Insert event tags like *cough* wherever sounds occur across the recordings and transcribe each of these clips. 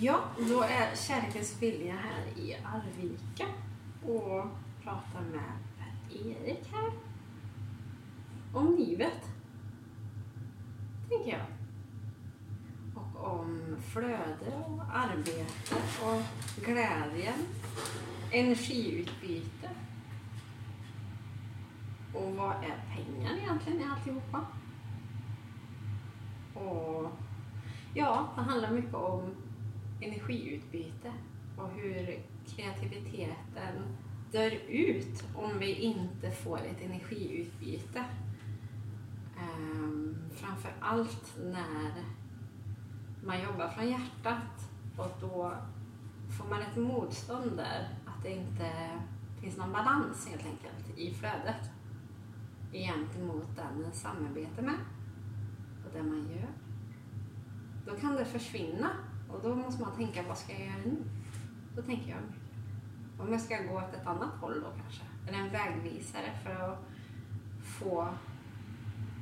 Ja, då är Kärlekens vilja här i Arvika och pratar med Per-Erik här. Om livet, tänker jag. Och om flöde och arbete och glädjen, energiutbyte. Och vad är pengar egentligen i alltihopa? Och ja, det handlar mycket om energiutbyte och hur kreativiteten dör ut om vi inte får ett energiutbyte. Ehm, um, framför allt när man jobbar från hjärtat och då får man ett motstånd där, att det inte finns någon balans helt enkelt i flödet gentemot den man samarbetar med och det man gör. Då kan det försvinna och då måste man tänka, vad ska jag göra nu? Då tänker jag om jag ska gå åt ett annat håll då kanske. Eller en vägvisare för att få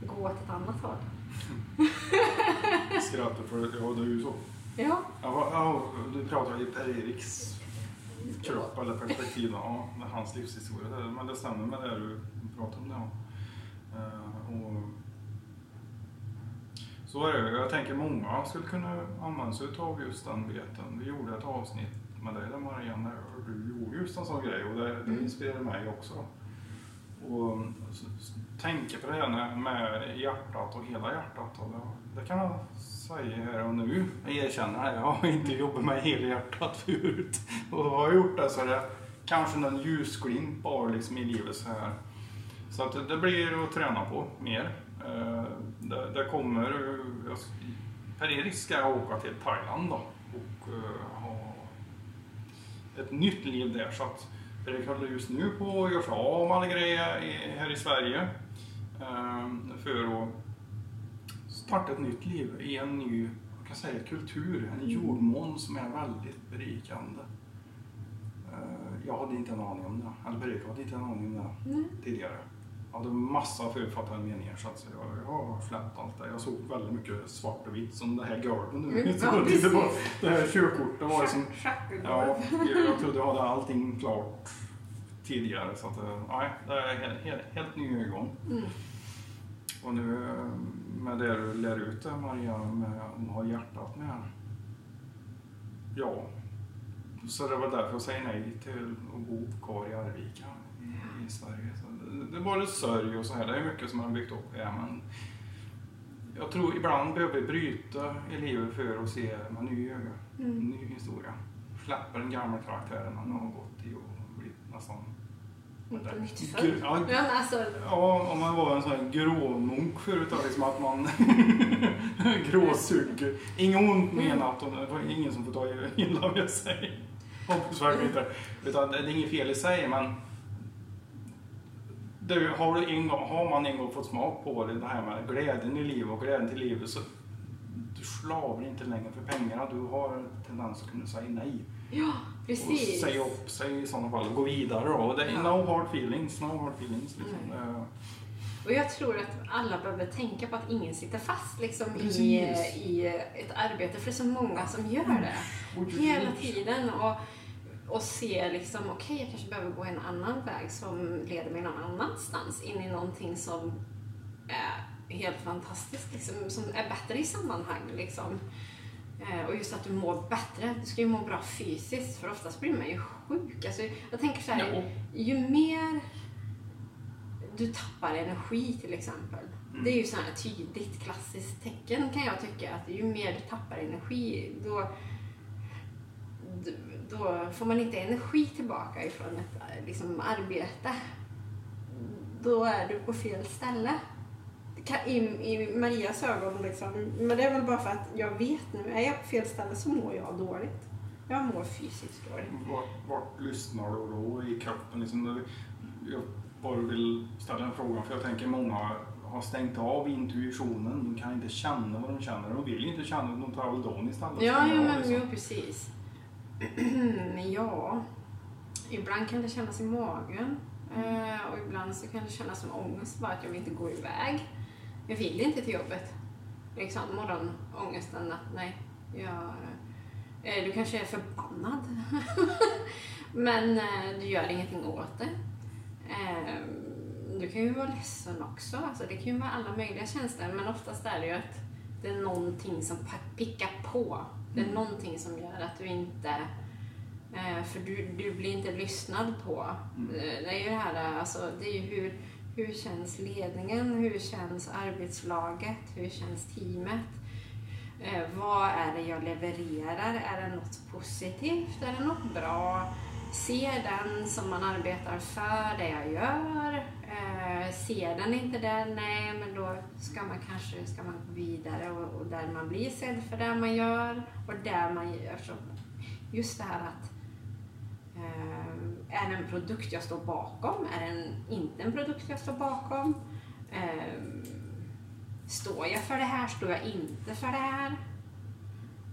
gå åt ett annat håll. *laughs* Skrattar för ja det är ju så. Ja. ja, ja du pratar i Per-Eriks kropp eller perspektiv, ja, hans livshistoria. Men det stämmer med det du pratar om. Det, ja. Uh, och så är det. Jag tänker många skulle kunna använda sig av just den biten. Vi gjorde ett avsnitt med dig där Marianne, och du gjorde just en sån grej och det, det mm. inspirerade mig också. Och tänka på det här med hjärtat och hela hjärtat. Och det, det kan jag säga här och nu. Jag erkänner det, jag har inte jobbat med hela hjärtat förut. Och har jag gjort det så är det kanske någon ljusglimt bara liksom i livet så här. Så att det blir att träna på mer. Eh, det, det kommer, Per-Erik ska åka till Thailand då och uh, ha ett nytt liv där. Så att Per-Erik håller just nu på att göra sig av med alla grejer här i Sverige uh, för att starta ett nytt liv i en ny jag kan säga, kultur, en mm. jordmån som är väldigt berikande. Jag hade inte en aning om det, eller Per-Erik hade inte en aning om det mm. tidigare. Hade massa förutfattade meningar så att jag, jag har släppt allt det. Jag såg väldigt mycket svart och vitt som det här golven nu. Mm, ja, *laughs* det, det här körkortet var liksom... Ja, jag trodde jag hade allting klart tidigare så att eh, nej, det är helt, helt, helt ny ögon. Mm. Och nu eh, med det du lär ut det Maria, med att ha hjärtat med. Ja, så det var därför jag säger nej till att bo kvar i Arvika i, i Sverige. Så det är både sörj och så här. Det är mycket som man har byggt upp. Ja, men jag tror ibland behöver vi bryta i livet för att se med nya ögon. Mm. Ny historia. Släppa den gamla karaktären man har gått i och blivit nästan Ja, alltså... ja, om man var en sån här gråmunk förut, liksom att man *laughs* gråsuger. Inget ont menat det var ingen som får ta illa med sig. Hoppas verkligen inte. Utan det är inget fel i sig, men du, har, du en gång, har man en gång fått smak på det, det här med glädjen i livet och glädjen till livet så du slavar inte längre för pengarna. Du har en tendens att kunna säga nej. Ja, precis. Och säga upp sig i sådana fall och gå vidare då. Och det är ja. no hard feelings, no hard feelings. Liksom. Mm. Och jag tror att alla behöver tänka på att ingen sitter fast liksom, i, i ett arbete, för det är så många som gör det. Mm. Hela tiden. Och och se liksom, okej, okay, jag kanske behöver gå en annan väg som leder mig någon annanstans, in i någonting som är helt fantastiskt, liksom, som är bättre i sammanhang. Liksom. Eh, och just att du mår bättre. Du ska ju må bra fysiskt, för oftast blir man ju sjuk. Alltså, jag tänker så här, no. ju mer du tappar energi till exempel. Mm. Det är ju så här tydligt klassiskt tecken kan jag tycka, att ju mer du tappar energi, då då får man inte energi tillbaka ifrån ett liksom, arbete. Då är du på fel ställe. I, i Marias ögon liksom. Men det är väl bara för att jag vet nu, är jag på fel ställe så mår jag dåligt. Jag mår fysiskt dåligt. Vart, vart lyssnar du då i kroppen? Liksom, jag bara vill ställa en fråga för jag tänker många har stängt av intuitionen. De kan inte känna vad de känner. De vill inte känna, de tar Aldon istället. Ja, ja men liksom. jo, precis. Mm, ja, ibland kan det kännas i magen. Eh, och ibland så kan det kännas som ångest, bara att jag vill inte gå iväg. Jag vill inte till jobbet. Liksom morgonångesten att nej, jag, eh, du kanske är förbannad. *laughs* Men eh, du gör ingenting åt det. Ehm, du kan ju vara ledsen också. Alltså, det kan ju vara alla möjliga känslor. Men oftast är det ju att det är någonting som pickar på. Det är mm. någonting som gör att du inte... För du, du blir inte lyssnad på. Mm. Det är ju det här, alltså, det är hur, hur känns ledningen? Hur känns arbetslaget? Hur känns teamet? Eh, vad är det jag levererar? Är det något positivt? Är det något bra? Ser den som man arbetar för det jag gör? Eh, ser den inte det? Nej, men då ska man kanske ska man gå vidare och, och där man blir sedd för det man gör och där man gör. Så just det här att eh, är det en produkt jag står bakom? Är det inte en produkt jag står bakom? Eh, Står jag för det här? Står jag inte för det här?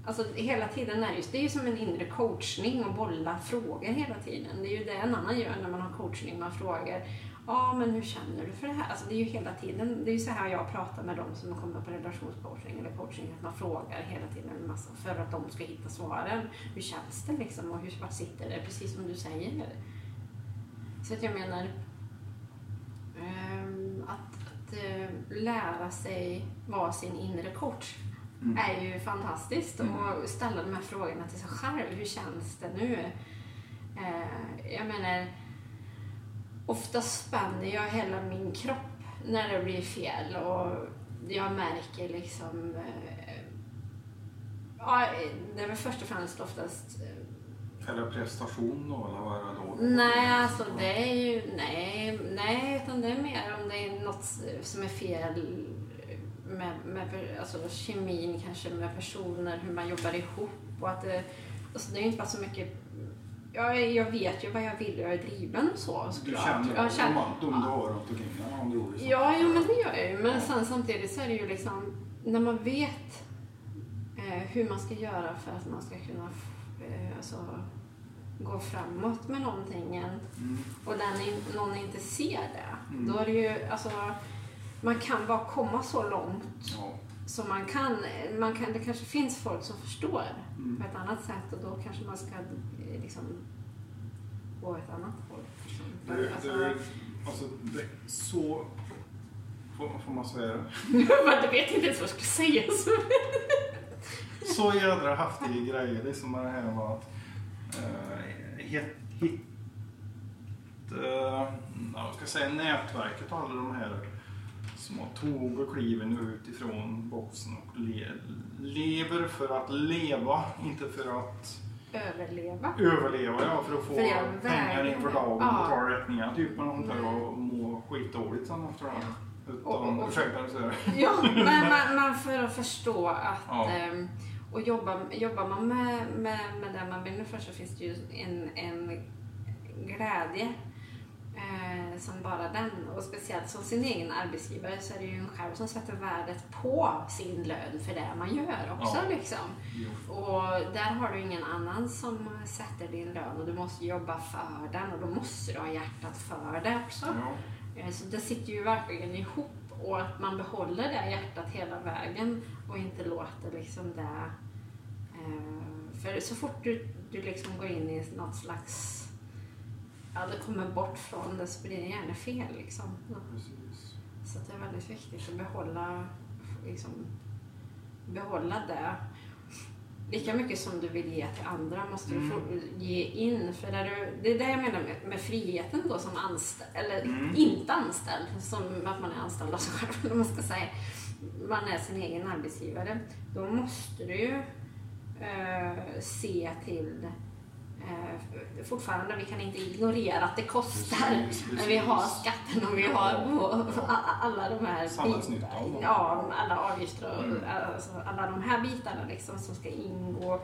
Alltså hela tiden är det, det är ju som en inre coachning och bolla frågor hela tiden. Det är ju det en annan gör när man har coachning. Man frågar, ja men hur känner du för det här? Alltså det är ju hela tiden, det är ju så här jag pratar med dem som kommer på relationscoaching eller coaching, att man frågar hela tiden en massa för att de ska hitta svaren. Hur känns det liksom och hur, vart sitter det? Precis som du säger. Så att jag menar, um, att Eh, lära sig vara sin inre coach mm. är ju fantastiskt. Mm. Och ställa de här frågorna till sig själv. Hur känns det nu? Eh, jag menar, ofta spänner jag hela min kropp när det blir fel och jag märker liksom eh, Ja, det är väl först och främst oftast eller prestation då, eller vad är det då? Nej, alltså det är ju, nej, nej, utan det är mer om det är något som är fel med, med alltså kemin kanske med personer, hur man jobbar ihop och att det, alltså det är inte bara så mycket jag, jag vet ju vad jag vill och jag är driven och så såklart. Du känner, jag känner de, de du har runt omkring dig om du gjorde Ja, jo, men det gör jag ju. Men ja. sen, samtidigt så är det ju liksom, när man vet eh, hur man ska göra för att man ska kunna eh, alltså, gå framåt med någonting mm. och den, någon inte ser det. Mm. Då är det ju, alltså, man kan bara komma så långt ja. Så man kan, man kan. Det kanske finns folk som förstår mm. på ett annat sätt och då kanske man ska liksom, gå ett annat håll. Det, alltså, det, alltså, det är så... Får, får man säga det? *laughs* du vet inte ens vad jag ska säga. så *laughs* jädra häftiga grejer. Det är som det här med att uh, hit, hit uh, jag ska säga nätverket alla de här som har tog och kliver nu utifrån boxen och le, lever för att leva, inte för att Överleva. Överleva, ja. För att få för pengar inför dagen och ja. betala räkningar typ. Men inte och må skitdåligt sen efter det. Utan, ursäkta *laughs* Ja, men man, *laughs* man för att förstå att ja. um, och jobbar, jobbar man med, med, med det man brinner för så finns det ju en, en glädje eh, som bara den. Och speciellt som sin egen arbetsgivare så är det ju en själv som sätter värdet på sin lön för det man gör också. Ja. Liksom. Och där har du ingen annan som sätter din lön och du måste jobba för den och då måste du ha hjärtat för det också. Ja. Eh, så det sitter ju verkligen ihop och att man behåller det hjärtat hela vägen och inte låter liksom det... Eh, för så fort du, du liksom går in i något slags... Ja, det kommer bort från det så blir det gärna fel liksom. Så det är väldigt viktigt att behålla, liksom, behålla det lika mycket som du vill ge till andra måste mm. du få ge in. För där du, det är det jag menar med, med friheten då som anställd, eller mm. inte anställd, som att man är anställd av sig själv, *laughs* man ska säga. Man är sin egen arbetsgivare. Då måste du ju uh, se till Eh, fortfarande, vi kan inte ignorera att det kostar. Precis, precis. vi har skatten och vi har alla de här ja, alla avgifter och mm. alltså, alla de här bitarna liksom som ska ingå.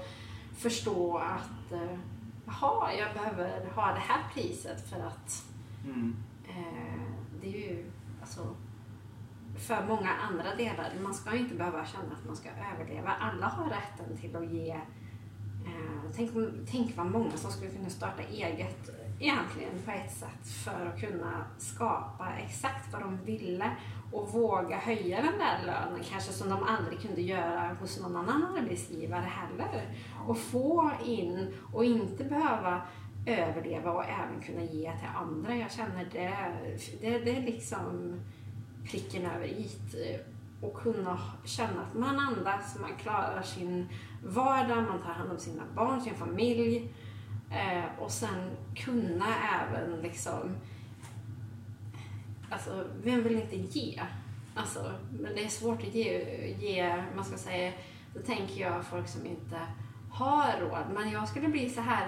Förstå att eh, jaha, jag behöver ha det här priset för att mm. eh, det är ju alltså för många andra delar. Man ska inte behöva känna att man ska överleva. Alla har rätten till att ge Eh, Eh, tänk, tänk vad många som skulle kunna starta eget egentligen på ett sätt för att kunna skapa exakt vad de ville och våga höja den där lönen, kanske som de aldrig kunde göra hos någon annan arbetsgivare heller. Och få in och inte behöva överleva och även kunna ge till andra. Jag känner det, det, det är liksom pricken över it. Och kunna känna att man andas, man klarar sin vardag, man tar hand om sina barn, sin familj. Eh, och sen kunna även liksom Alltså, vem vill inte ge? Alltså, men det är svårt att ge, ge, man ska säga, då tänker jag folk som inte har råd. Men jag skulle bli så här,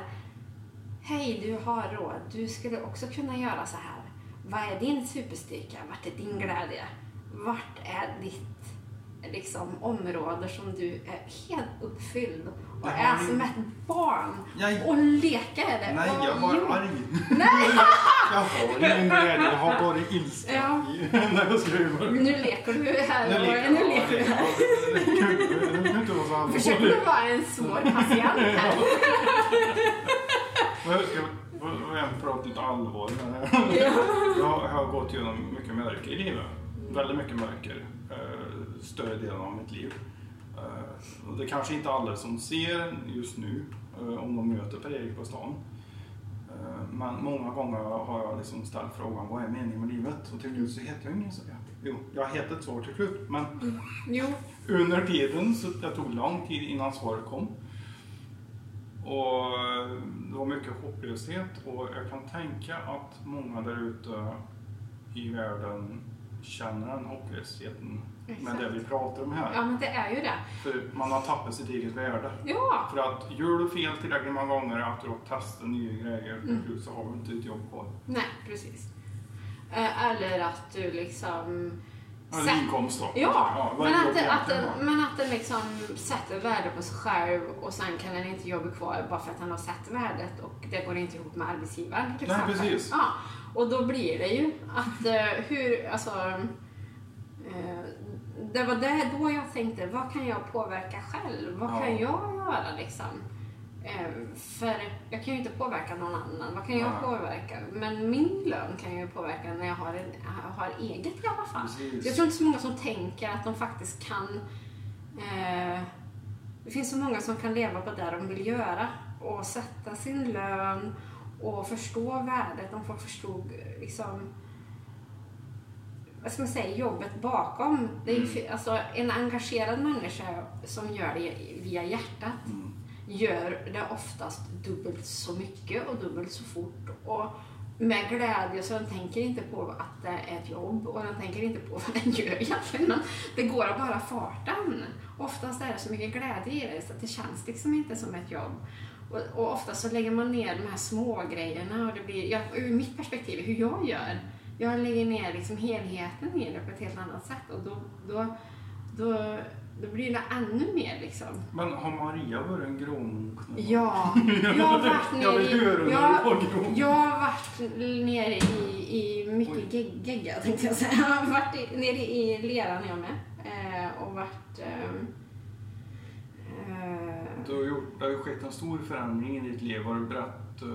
hej du har råd, du skulle också kunna göra så här. Vad är din superstyrka? Vart är din glädje? Vart är ditt liksom, område som du är helt uppfylld och är som ett barn Jag- och är det. Nej, Och jag var jo- arg. Nej! Jag har ingen glädje, jag har bara ilska Ja. jag. Nu leker du här. Nu leker nu jag. leker du här. Försöker du vara en svår patient här? Men Jag ska jag jag prata lite allvar här. Jag har gått igenom mycket mörker i livet. Väldigt mycket mörker. Större delen av mitt liv. Eh, Och det är kanske inte alla som ser just nu eh, om de möter Per-Erik på stan. Eh, Men många gånger har jag liksom ställt frågan vad är meningen med livet? Och till slut så heter jag ingen så. Jo, jag heter ett svar till slut. Men Jo. *laughs* under tiden så det tog lång tid innan svaret kom. Och det var mycket hopplöshet och jag kan tänka att många där ute i världen känner den hopplösheten med det vi pratar om här. Ja, men det är ju det. För man har tappat sitt eget värde. Ja. För att gör du fel tillräckligt många gånger att du har testat nya grejer slut så har du inte ett jobb kvar. Nej, precis. Eh, Eller att du liksom... Eller sätt- inkomst då. Ja, vad men att, det, att, den, men att den liksom sätter värde på sig själv och sen kan den inte jobba kvar bara för att han har sett värdet och det går inte ihop med arbetsgivaren till Nej, exempel. precis. Ja, och då blir det ju att eh, hur, alltså eh, det var där då jag tänkte, vad kan jag påverka själv? Vad Ja. kan jag göra liksom? Eh, För jag kan ju inte påverka någon annan. Vad kan jag Nej. påverka? Men min lön kan jag ju påverka när jag har, en, har eget i alla fall. Precis. Jag tror inte så många som tänker att de faktiskt kan... Eh, det finns så många som kan leva på det de vill göra och sätta sin lön och förstå värdet. Om folk förstod liksom vad ska man säga, jobbet bakom. Det är ju, fi- alltså, en engagerad människa som gör det via hjärtat Mm. gör det oftast dubbelt så mycket och dubbelt så fort. Och med glädje, så den tänker inte på att det är ett jobb och den tänker inte på vad den gör egentligen. Men det går av bara farten. Oftast är det så mycket glädje i det så att det känns liksom inte som ett jobb. Och, och ofta så lägger man ner de här små grejerna och det blir, jag, ur mitt perspektiv, hur jag gör. Jag lägger ner liksom helheten i det på ett helt annat sätt och då, då, då, då blir det ännu mer liksom. Men har Maria varit en gråmunk? Ja, jag har varit *laughs* nere i... Jag, jag har varit nere i, i mycket gegga tänkte jag säga. *laughs* Jag har varit i, nere i leran jag med. Eh, och varit... eh, Du har gjort, det har ju skett en stor förändring i ditt liv. Har du berättat eh,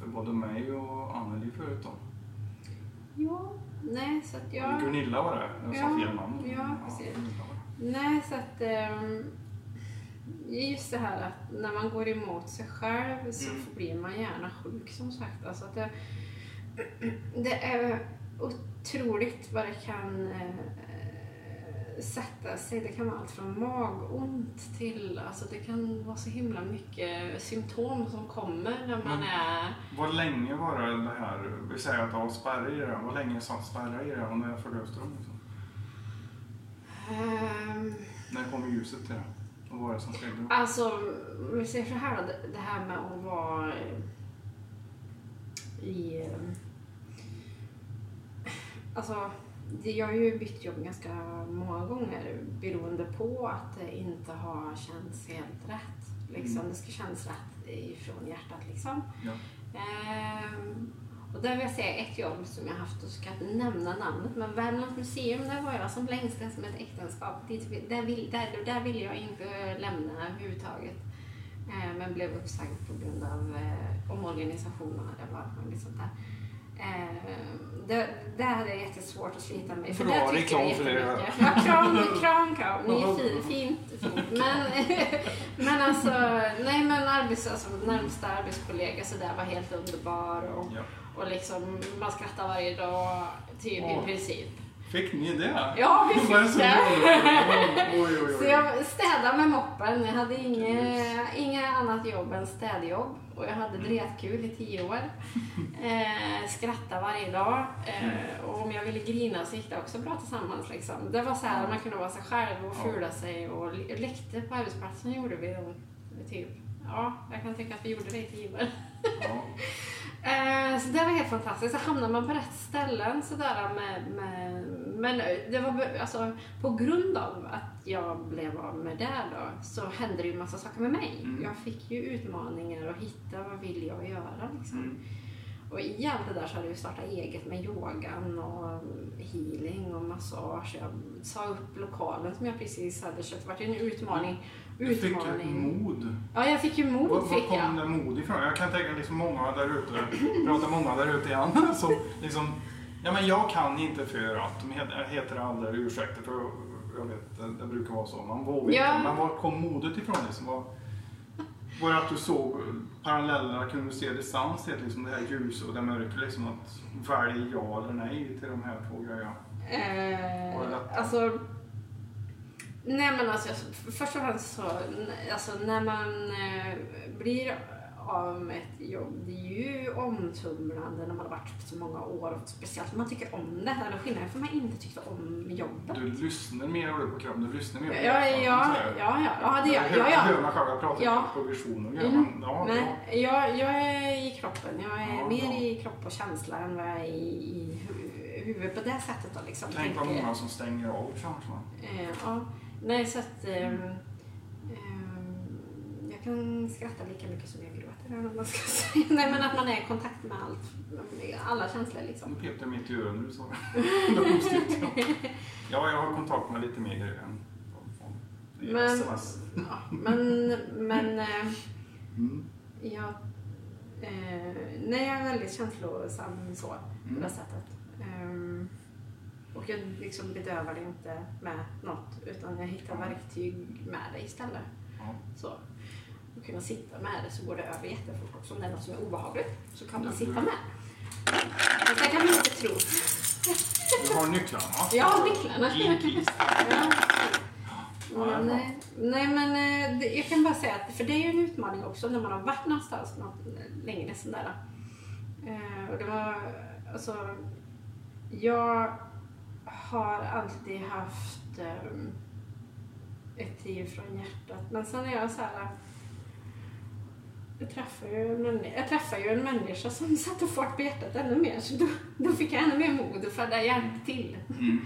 för både mig och Anneli förut då? Ja, nej så att jag... Gunilla var det, jag sa Ja, fel namn. ja, precis. Nej, så att... ehm, just det här att när man går emot sig själv så Mm. blir man gärna sjuk som sagt. Alltså att det, *clears throat* det är otroligt vad det kan eh, sätta sig. Det kan vara allt från magont till... Alltså det kan vara så himla mycket symptom som kommer när man Mm. är... Vad länge var det det här, vi säger att du har spärrar i det, vad länge satt spärrar i det och när förlöste de? Liksom? ehm, När kom ljuset till det? Vad var det som skedde? Alltså, vi säger så här då, det- det här med att vara i... eh, Alltså, det, jag har ju bytt jobb ganska många gånger beroende på att det inte har känts helt rätt. Liksom, Mm. Det ska kännas rätt ifrån hjärtat liksom. Ja. Ehm, och där vill jag säga ett jobb som jag haft, och ska inte nämna namnet, men Värmlands museum, där var jag som längst som ett äktenskap. Dit, vill- där, vill, där, där vill jag inte lämna överhuvudtaget. Eh, men blev uppsagd på grund av eh, omorganisationer. Det var sånt där. Eh, det, det här är jättesvårt att slita med. För Bra reklam för det. Ja, kram, kram, kram. Ni är fin, *laughs* fint, fint. Men, *laughs* men alltså, nej men arbets, alltså, närmsta arbetskollega så där var helt underbar. Och, ja. och liksom, man skrattar varje dag, typ oh. i princip. Fick ni det? Ja, vi fick det. Oj, oj, oj. Så jag städade med moppen. Jag hade inget, inget annat jobb än städjobb. Och jag hade dretkul i tio år. Eh, skrattade varje dag. Eh, och om jag ville grina så gick det också bra tillsammans. Liksom. Det var så här, man kunde vara sig själv och fula sig. Och läckte på arbetsplatsen gjorde vi. Typ. Ja, jag kan tycka att vi gjorde det i tio år. *laughs* Eh, så det var helt fantastiskt. Så hamnar man på rätt ställen sådär med, med men det var alltså, på grund av att jag blev av med det då, så hände det ju massa saker med mig. Mm. Jag fick ju utmaningar och hitta vad vill jag göra liksom. Mm. Och i allt det där så hade jag startat eget med yogan och healing och massage. Jag sa upp lokalen som jag precis hade köpt. Det var en utmaning. Utmaning. Du fick mod. Ja, jag fick ju mod. Var, var kom det mod ifrån? Jag kan tänka liksom många där ute, pratar många där ute igen, *laughs* som liksom Ja, men jag kan inte för att. De heter aldrig ursäkter för jag vet, det, det brukar vara så. Man vågar ja. inte. Men var kom modet ifrån? Liksom? Var, var det att du såg parallellerna, kunde du se distans till liksom det här ljus och det mörker? Liksom att välja ja eller nej till de här två grejerna? Eh, alltså, nej men alltså, först och främst så, alltså när man eh, blir av med ett jobb. Det är ju omtumlande när man har varit så många år och speciellt om man tycker om det. Eller skillnaden för man inte tyckte om jobbet. Du lyssnar mer på kroppen, du lyssnar mer på ja, ja, ja, ja, ja, det gör jag. Ja, ja. hör mig själv, jag pratar ja. vision och mm. ja, Nej, jag, jag är i kroppen. Jag är ja, mer i kropp och känsla än vad jag är i, i huvudet på det sättet. Då, liksom. Tänk vad många som stänger av känslan. Eh, ja, nej så att eh, mm. jag kan skratta lika mycket som jag gråter eller man ska *laughs* säga. Nej men att man är i kontakt med allt, med alla känslor liksom. Nu pep jag mitt i när du sa *laughs* *laughs* ja, jag har kontakt med lite mer grejer än men, ja, men, men äh, mm. jag, äh, nej, jag är väldigt känslosam så, mm. på det sättet. Um, och jag liksom bedövar det inte med något utan jag hittar verktyg med det istället. Ja. Så och kunna sitta med det så går det över jättefort också. Om det är något som är obehagligt så kan man sitta med. Men det kan man inte tro. Du har nycklarna? Jag har nycklarna. Ja. Men, nej men eh, jag kan bara säga att, för det är ju en utmaning också när man har varit någonstans något längre sådär. Eh, och det var, alltså, jag har alltid haft ett driv från hjärtat. Men sen är jag så här jag träffade ju en, jag träffade ju en människa som *laughs* satte fart på hjärtat ännu mer. Så då, då fick jag ännu mer mod för det hjälpte till. Mm.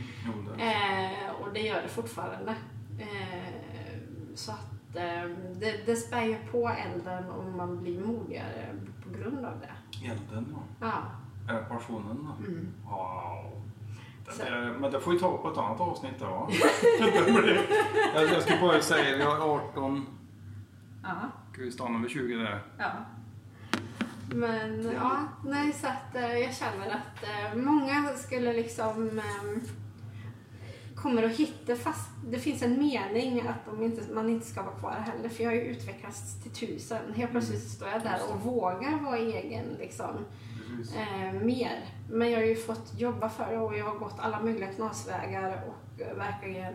Eh, och det gör det fortfarande. Eh, så att eh, det, det spär ju på elden om man blir modigare på grund av det. Elden ja. ja. Är passionen då? Mm. Wow. Det, men det får vi ta på ett annat avsnitt då. *laughs* jag, jag ska bara säga, vi har 18 Ja. Ska vi stanna vid 20 där? Ja. Men ja, ja nej, så att eh, jag känner att eh, många skulle liksom eh, kommer att hitta fast det finns en mening att de inte, man inte ska vara kvar heller. För jag har ju utvecklats till tusen. Helt plötsligt står jag där och vågar vara egen liksom. Eh, mer. Men jag har ju fått jobba för det och jag har gått alla möjliga knasvägar och verkligen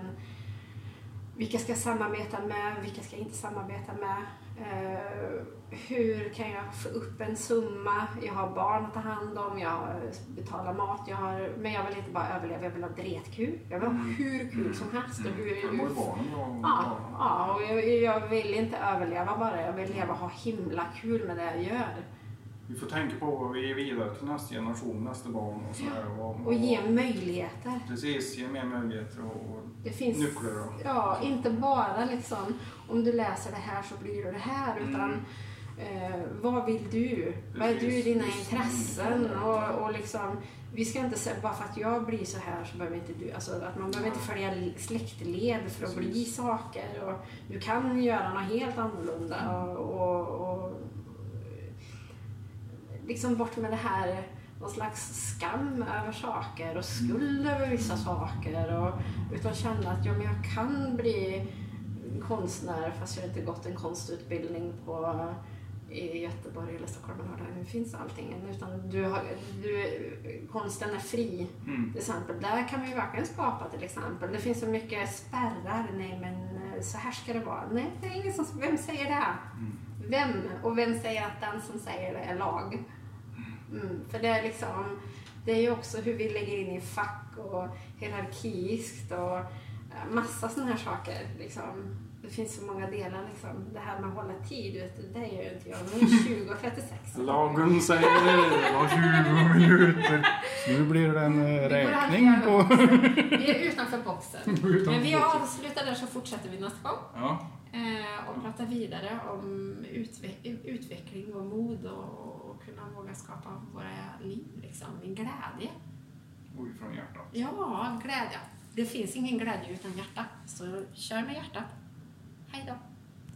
vilka ska jag samarbeta med, vilka ska jag inte samarbeta med? Uh, hur kan jag få upp en summa? Jag har barn att ta hand om, jag betalar mat, jag har, men jag vill inte bara överleva, jag vill ha dretkul. Jag vill ha mm. hur kul som helst. Mm. hur, hur, hur, ja, ja, och jag, jag, vill inte överleva bara, jag vill leva och ha himla kul med det jag gör vi får tänka på vad vi ger vidare till nästa generation, nästa barn och sådär. Och, och, och ge möjligheter. Precis, ge mer möjligheter och det finns, nycklar. Och. Ja, inte bara liksom om du läser det här så blir du det här mm. utan eh, vad vill du? Precis. Vad är du dina intressen? Och, och liksom vi ska inte säga bara för att jag blir så här så behöver inte du, alltså att man behöver inte följa släktled för att bli saker och du kan göra något helt annorlunda och, och, och liksom bort med det här någon slags skam över saker och skuld över vissa saker och utan känna att ja, men jag kan bli konstnär fast jag inte gått en konstutbildning på i Göteborg eller Stockholm eller där nu finns allting. Utan du har, du, konsten är fri. Mm. Till exempel. Där kan man ju verkligen skapa till exempel. Det finns så mycket spärrar. Nej men eh, så här ska det vara. Nej, det är ingen som, vem säger det? Mm. Vem? Och vem säger att den som säger det är lag? Mm, för det är liksom, det är ju också hur vi lägger in i fack och hierarkiskt och eh, massa sådana här saker. Liksom. Det finns så många delar liksom. Det här med att hålla tid, vet du, det gör ju inte jag. Nu är 20 och 36. *laughs* Lagen säger det var 20 minuter. Nu blir det en eh, räkning på... *laughs* Vi är utanför boxen. *laughs* Utanför Men vi avslutar där så fortsätter vi nästa gång. Ja, Eh, och pratar vidare om utveck- utveckling och mod och kunna våga skapa våra liv liksom, i glädje. oj från hjärtat. Ja, glädje. Det finns ingen glädje utan hjärta. Så kör med hjärtat. Hej då.